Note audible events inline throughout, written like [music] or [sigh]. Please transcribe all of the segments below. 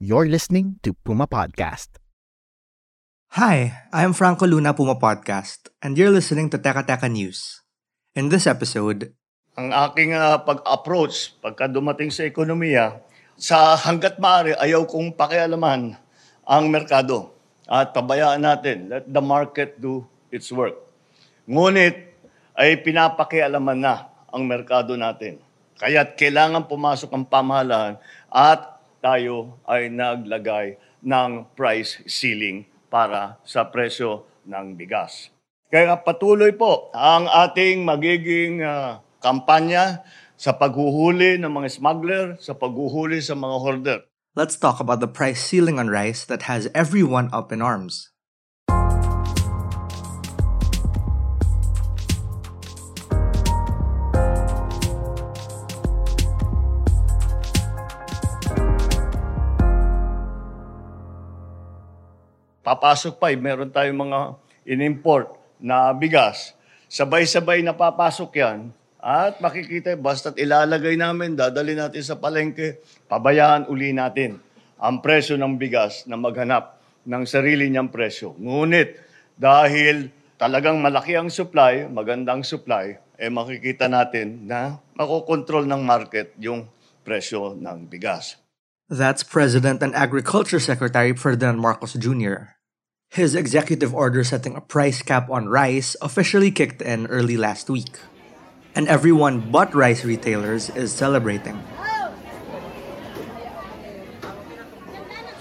You're listening to Puma Podcast. Hi, I'm Franco Luna Puma Podcast, and you're listening to Teka Teka News. In this episode, ang aking uh, pag-approach pagka dumating sa ekonomiya, sa hanggat maaari ayaw kong pakialaman ang merkado at pabayaan natin, let the market do its work. Ngunit ay pinapakialaman na ang merkado natin. Kaya't kailangan pumasok ang pamahalaan at tayo ay naglagay ng price ceiling para sa presyo ng bigas. Kaya patuloy po ang ating magiging uh, kampanya sa paghuhuli ng mga smuggler, sa paghuhuli sa mga hoarder. Let's talk about the price ceiling on rice that has everyone up in arms. Papasok pa, eh, meron tayong mga in-import na bigas. Sabay-sabay na papasok yan. At makikita, basta't ilalagay namin, dadali natin sa palengke, pabayaan uli natin ang presyo ng bigas na maghanap ng sarili niyang presyo. Ngunit, dahil talagang malaki ang supply, magandang supply, eh makikita natin na makokontrol ng market yung presyo ng bigas. That's President and Agriculture Secretary Ferdinand Marcos Jr. His executive order setting a price cap on rice officially kicked in early last week. And everyone but rice retailers is celebrating.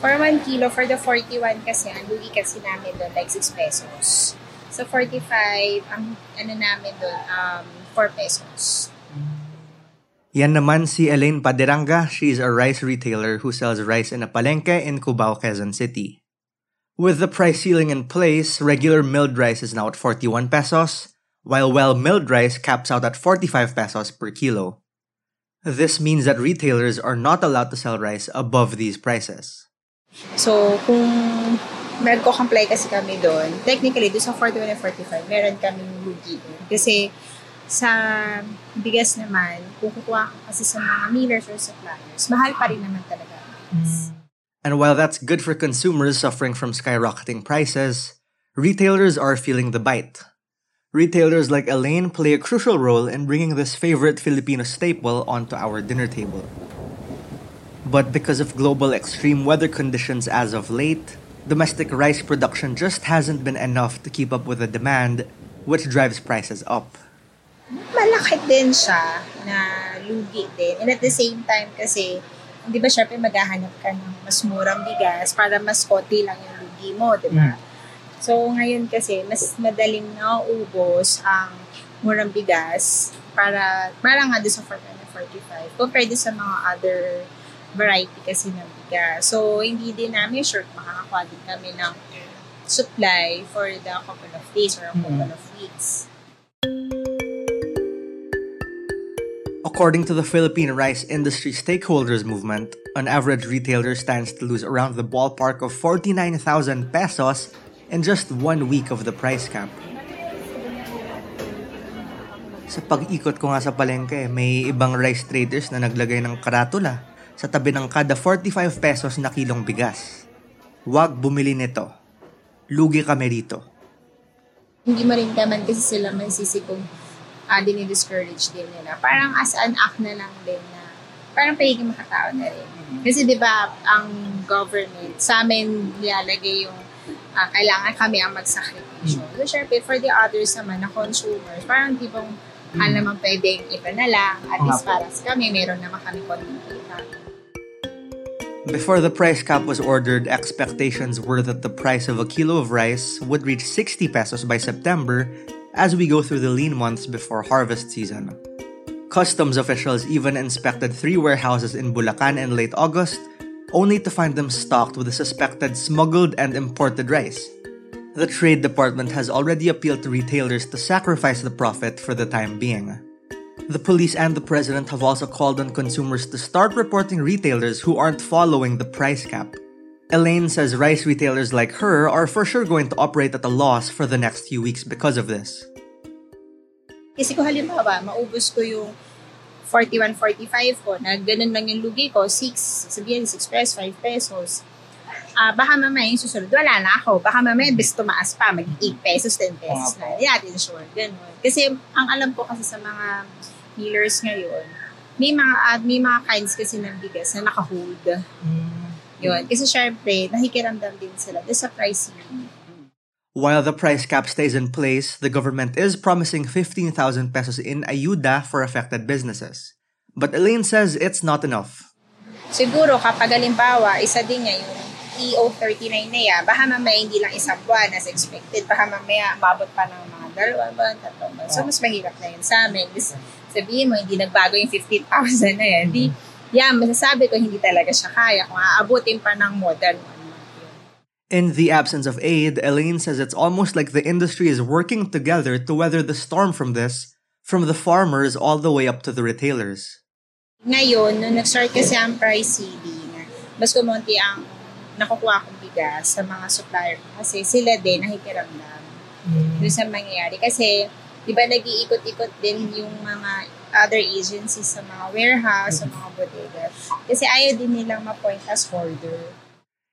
For 1 kilo, for the 41 kasi, ang lugi kasi namin doon, like 6 pesos. So 45, ang ano namin doon, um, 4 pesos. Yan naman si Elaine Paderanga. She's a rice retailer who sells rice in a palengke in Cubao, Quezon City. With the price ceiling in place, regular milled rice is now at 41 pesos, while well milled rice caps out at 45 pesos per kilo. This means that retailers are not allowed to sell rice above these prices. So, kung nagko-comply kasi kami doon, technically, doon sa 41 and 45, meron kaming lugi doon. Kasi sa bigas naman, kung kukuha ka kasi sa mga millers or suppliers, mahal pa rin naman talaga. Mm. And while that's good for consumers suffering from skyrocketing prices, retailers are feeling the bite. Retailers like Elaine play a crucial role in bringing this favorite Filipino staple onto our dinner table. But because of global extreme weather conditions as of late, domestic rice production just hasn't been enough to keep up with the demand, which drives prices up. Malaki din siya na lugi din. And at the same time kasi di ba syempre maghahanap ka ng mas murang bigas para mas konti lang yung lugi mo, di ba? Mm. So ngayon kasi mas madaling nauubos ang murang bigas para para nga doon sa 45 compared sa mga other variety kasi ng bigas. So hindi din namin sure makakakuha din kami ng supply for the couple of days or a couple mm. of weeks. According to the Philippine Rice Industry Stakeholders Movement, an average retailer stands to lose around the ballpark of 49,000 pesos in just one week of the price cap. Sa pag-ikot ko nga sa palengke, may ibang rice traders na naglagay ng karatula sa tabi ng kada 45 pesos na kilong bigas. Huwag bumili nito. Lugi kami rito. Hindi mo rin naman kasi sila mansisi kung uh, dinidiscourage din nila. Parang as an act na lang din na parang pagiging makatao na rin. Mm-hmm. Kasi di ba ang government, sa amin nilalagay yung uh, kailangan kami ang magsakripisyo. Mm-hmm. So, syempre, for the others naman na consumers, parang di bang mm-hmm. ano naman pwedeng iba na lang, at least para sa kami, meron naman kami konting kita. Before the price cap was ordered, expectations were that the price of a kilo of rice would reach 60 pesos by September as we go through the lean months before harvest season. Customs officials even inspected three warehouses in Bulacan in late August, only to find them stocked with suspected smuggled and imported rice. The Trade Department has already appealed to retailers to sacrifice the profit for the time being. The police and the president have also called on consumers to start reporting retailers who aren't following the price cap. Elaine says rice retailers like her are for sure going to operate at a loss for the next few weeks because of this. Kasi kung halimbawa, maubos ko yung 41, 45 ko, na ganun lang yung lugi ko, 6, sabihin 6 pesos, 5 pesos. Ah, baka mamaya yung susunod, wala na ako. Baka mamaya, bis tumaas pa, mag 8 pesos, 10 pesos na. Hindi natin sure, ganun. Kasi ang alam ko kasi sa mga dealers ngayon, may mga uh, may mga kinds kasi ng bigas na naka-hold. Yun. Kasi syempre, nakikiramdam din sila doon sa pricing. While the price cap stays in place, the government is promising 15,000 pesos in ayuda for affected businesses. But Elaine says it's not enough. Siguro kapag halimbawa, isa din niya yung EO39 na yan, baka mamaya hindi lang isang buwan as expected, baka mamaya mabot pa ng mga dalawang buwan, tatlong buwan. So, mas mahirap na yun sa amin. Sabihin mo, hindi nagbago yung 15,000 na yan. Di, yan, masasabi ko hindi talaga siya kaya kung aabutin pa ng more than one. In the absence of aid, Elaine says it's almost like the industry is working together to weather the storm from this, from the farmers all the way up to the retailers. Ngayon, nung nag-start kasi ang price ceiling, mas kumonti ang nakukuha kong bigas sa mga supplier ko kasi sila din nakikiramdam mm. doon sa mangyayari. Kasi, di ba nag-iikot-ikot din yung mga other agencies sa mga warehouse, sa mga bodega. Kasi ayaw din nilang ma-point as holder.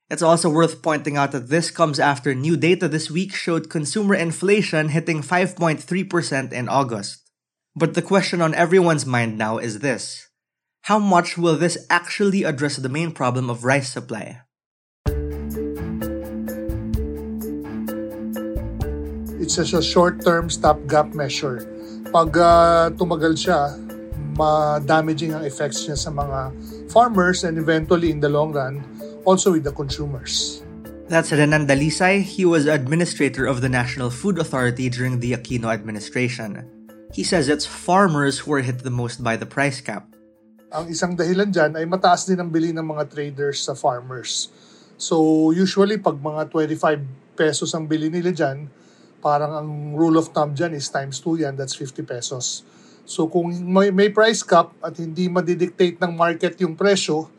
It's also worth pointing out that this comes after new data this week showed consumer inflation hitting 5.3% in August. But the question on everyone's mind now is this How much will this actually address the main problem of rice supply? It's just a short-term stopgap measure. Pag uh, tumagal siya, ma-damaging ang effects niya sa mga farmers and eventually in the long run, also with the consumers. That's Renan Dalisay. He was administrator of the National Food Authority during the Aquino administration. He says it's farmers who are hit the most by the price cap. Ang isang dahilan dyan ay mataas din ang bili ng mga traders sa farmers. So usually pag mga 25 pesos ang bili nila dyan, parang ang rule of thumb dyan is times 2 yan, that's 50 pesos. So kung may, may price cap at hindi madidictate ng market yung presyo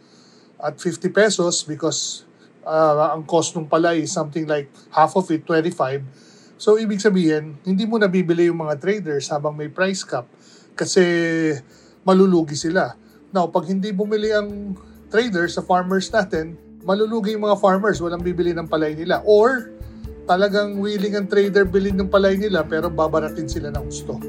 at 50 pesos because uh, ang cost nung pala is something like half of it, 25. So ibig sabihin, hindi mo nabibili yung mga traders habang may price cap kasi malulugi sila. Now, pag hindi bumili ang traders sa farmers natin, malulugi yung mga farmers, walang bibili ng palay nila. Or talagang willing ang trader bilhin ng palay nila pero babaratin sila ng gusto.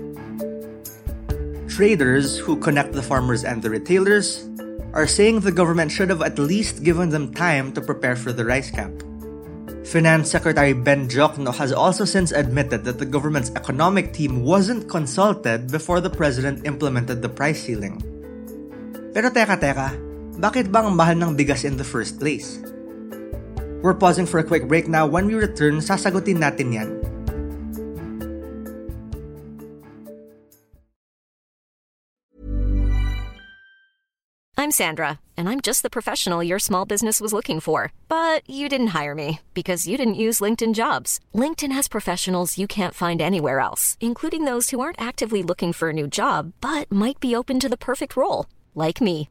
Traders who connect the farmers and the retailers are saying the government should have at least given them time to prepare for the rice cap. Finance Secretary Ben Jokno has also since admitted that the government's economic team wasn't consulted before the president implemented the price ceiling. Pero teka teka, bakit bang mahal ng bigas in the first place? We're pausing for a quick break now. When we return, sasagutin natin yan. I'm Sandra, and I'm just the professional your small business was looking for. But you didn't hire me because you didn't use LinkedIn jobs. LinkedIn has professionals you can't find anywhere else, including those who aren't actively looking for a new job but might be open to the perfect role, like me.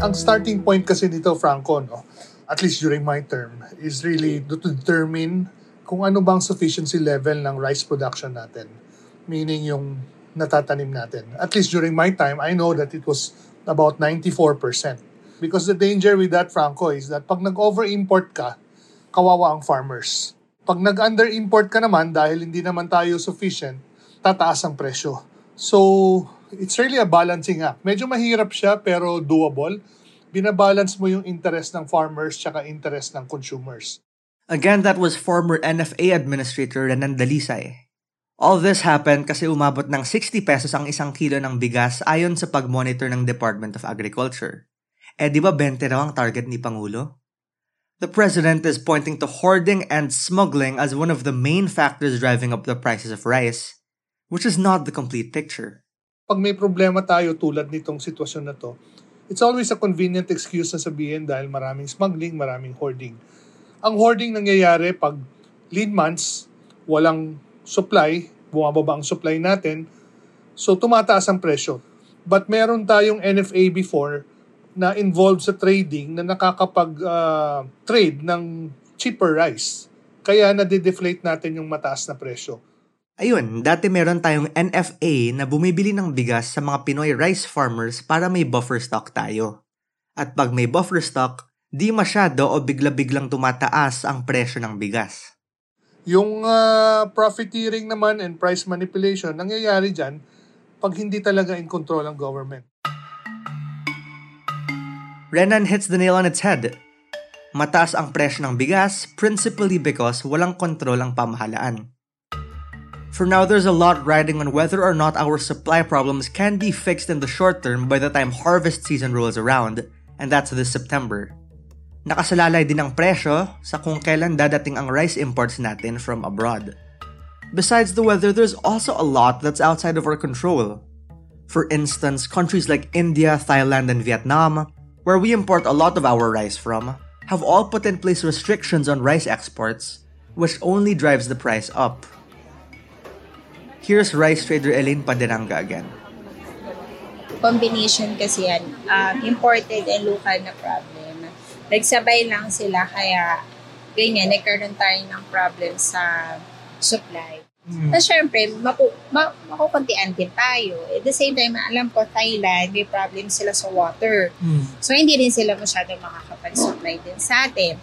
Ang starting point kasi nito, Franco, no? at least during my term, is really to determine kung ano bang sufficiency level ng rice production natin. Meaning yung natatanim natin. At least during my time, I know that it was about 94%. Because the danger with that, Franco, is that pag nag-over-import ka, kawawa ang farmers. Pag nag-under-import ka naman, dahil hindi naman tayo sufficient, tataas ang presyo. So, it's really a balancing act. Medyo mahirap siya, pero doable. Binabalance mo yung interest ng farmers tsaka interest ng consumers. Again, that was former NFA Administrator Renan Dalisay. All this happened kasi umabot ng 60 pesos ang isang kilo ng bigas ayon sa pag-monitor ng Department of Agriculture. Eh di ba 20 raw ang target ni Pangulo? The president is pointing to hoarding and smuggling as one of the main factors driving up the prices of rice, which is not the complete picture. Pag may problema tayo tulad nitong sitwasyon na to, it's always a convenient excuse na sabihin dahil maraming smuggling, maraming hoarding. Ang hoarding nangyayari pag lean months, walang supply, bumababa ang supply natin, so tumataas ang presyo. But meron tayong NFA before na involved sa trading na nakakapag-trade uh, ng cheaper rice. Kaya nade-deflate natin yung mataas na presyo. Ayun, dati meron tayong NFA na bumibili ng bigas sa mga Pinoy rice farmers para may buffer stock tayo. At pag may buffer stock, di masyado o bigla-biglang tumataas ang presyo ng bigas. Yung uh, profiteering naman and price manipulation, nangyayari dyan pag hindi talaga in control ang government. Renan hits the nail on its head. Mataas ang presyo ng bigas principally because walang kontrol ang pamahalaan. For now, there's a lot riding on whether or not our supply problems can be fixed in the short term by the time harvest season rolls around, and that's this September. Nakasalalay din ang presyo sa kung kailan dadating ang rice imports natin from abroad. Besides the weather, there's also a lot that's outside of our control. For instance, countries like India, Thailand, and Vietnam where we import a lot of our rice from, have all put in place restrictions on rice exports, which only drives the price up. Here's rice trader Elaine Paderanga again. Combination kasi yan, um, imported and local na problem. Nagsabay lang sila kaya ganyan, nagkaroon tayo ng problem sa supply. Mm. Tapos syempre, maku, ma, makukuntian din tayo. At the same time, alam ko, Thailand, may problem sila sa water. Mm. So, hindi rin sila masyado makakapag-supply din sa atin.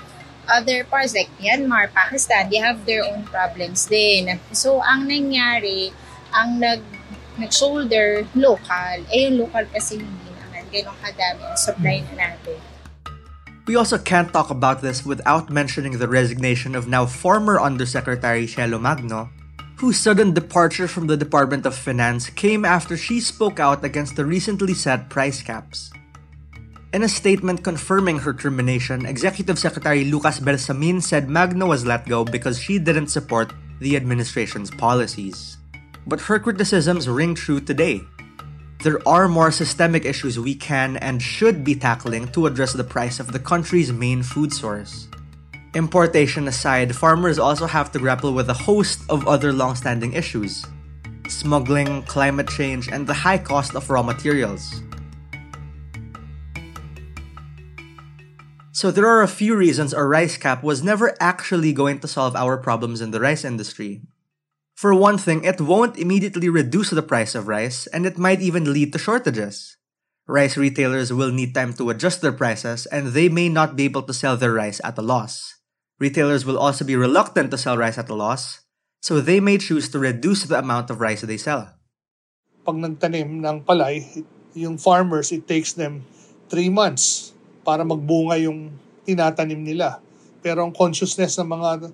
Other parts like Myanmar, Pakistan, they have their own problems din. So, ang nangyari, ang nag nag-shoulder local, eh yung local kasi hindi naman ganun kadami ang supply na natin. We also can't talk about this without mentioning the resignation of now former Undersecretary Shelo Magno whose sudden departure from the Department of Finance came after she spoke out against the recently set price caps. In a statement confirming her termination, Executive Secretary Lucas Bersamin said Magno was let go because she didn't support the administration's policies. But her criticisms ring true today. There are more systemic issues we can and should be tackling to address the price of the country's main food source. Importation aside, farmers also have to grapple with a host of other long-standing issues smuggling, climate change, and the high cost of raw materials. So there are a few reasons a rice cap was never actually going to solve our problems in the rice industry. For one thing, it won't immediately reduce the price of rice, and it might even lead to shortages. Rice retailers will need time to adjust their prices, and they may not be able to sell their rice at a loss. Retailers will also be reluctant to sell rice at a loss, so they may choose to reduce the amount of rice they sell. Pag nagtanim ng palay, yung farmers, it takes them 3 months para magbunga yung tinatanim nila. Pero ang consciousness ng mga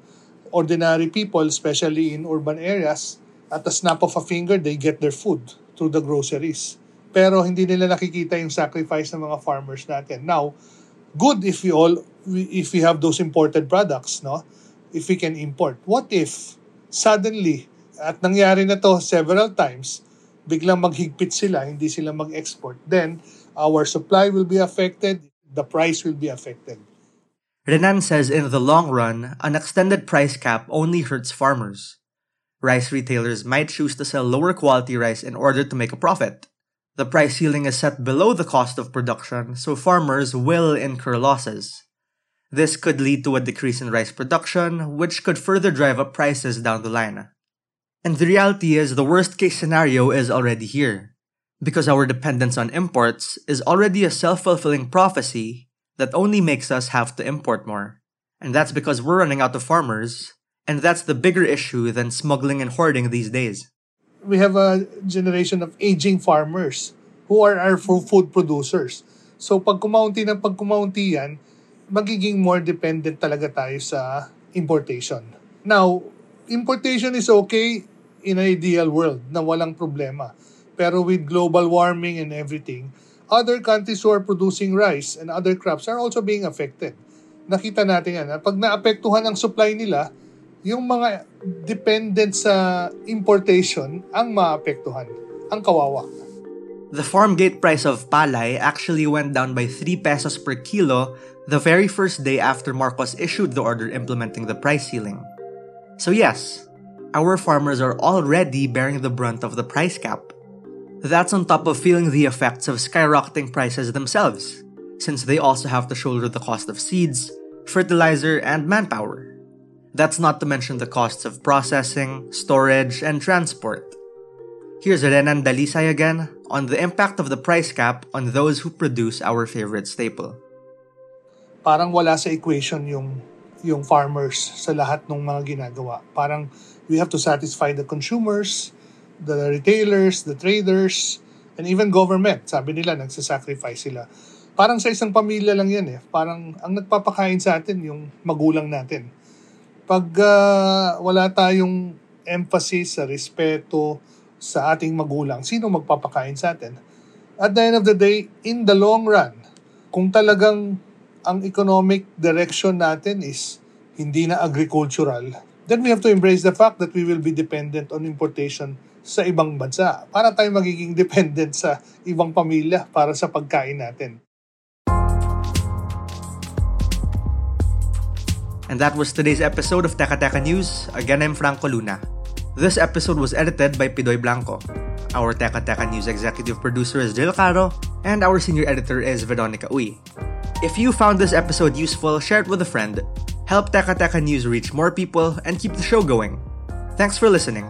ordinary people, especially in urban areas, at the snap of a finger, they get their food through the groceries. Pero hindi nila nakikita yung sacrifice ng mga farmers natin. Now, good if we all if we have those imported products, no? If we can import. What if suddenly at nangyari na to several times, biglang maghigpit sila, hindi sila mag-export, then our supply will be affected, the price will be affected. Renan says in the long run, an extended price cap only hurts farmers. Rice retailers might choose to sell lower quality rice in order to make a profit. The price ceiling is set below the cost of production, so farmers will incur losses. This could lead to a decrease in rice production, which could further drive up prices down the line. And the reality is, the worst case scenario is already here, because our dependence on imports is already a self fulfilling prophecy that only makes us have to import more. And that's because we're running out of farmers, and that's the bigger issue than smuggling and hoarding these days. We have a generation of aging farmers who are our food producers. So pag kumaunti ng pag kumaunti yan, magiging more dependent talaga tayo sa importation. Now, importation is okay in an ideal world na walang problema. Pero with global warming and everything, other countries who are producing rice and other crops are also being affected. Nakita natin yan. Pag naapektuhan ang supply nila, yung mga dependent sa importation ang maapektuhan, ang kawawa. The farm gate price of palay actually went down by 3 pesos per kilo the very first day after Marcos issued the order implementing the price ceiling. So yes, our farmers are already bearing the brunt of the price cap. That's on top of feeling the effects of skyrocketing prices themselves, since they also have to shoulder the cost of seeds, fertilizer, and manpower. That's not to mention the costs of processing, storage, and transport. Here's Renan Dalisay again on the impact of the price cap on those who produce our favorite staple. Parang wala sa equation yung yung farmers sa lahat ng mga ginagawa. Parang we have to satisfy the consumers, the retailers, the traders, and even government. Sabi nila, nagsasacrifice sila. Parang sa isang pamilya lang yan eh. Parang ang nagpapakain sa atin yung magulang natin. Pag uh, wala tayong emphasis sa respeto sa ating magulang, sino magpapakain sa atin? At the end of the day, in the long run, kung talagang ang economic direction natin is hindi na agricultural, then we have to embrace the fact that we will be dependent on importation sa ibang bansa para tayo magiging [laughs] dependent sa ibang pamilya para sa pagkain natin. And that was today's episode of Teka Teka News. Again, I'm Franco Luna. This episode was edited by Pidoy Blanco. Our Teka Teka News executive producer is Jill Caro, and our senior editor is Veronica Uy. If you found this episode useful, share it with a friend. Help Teka Teka News reach more people and keep the show going. Thanks for listening.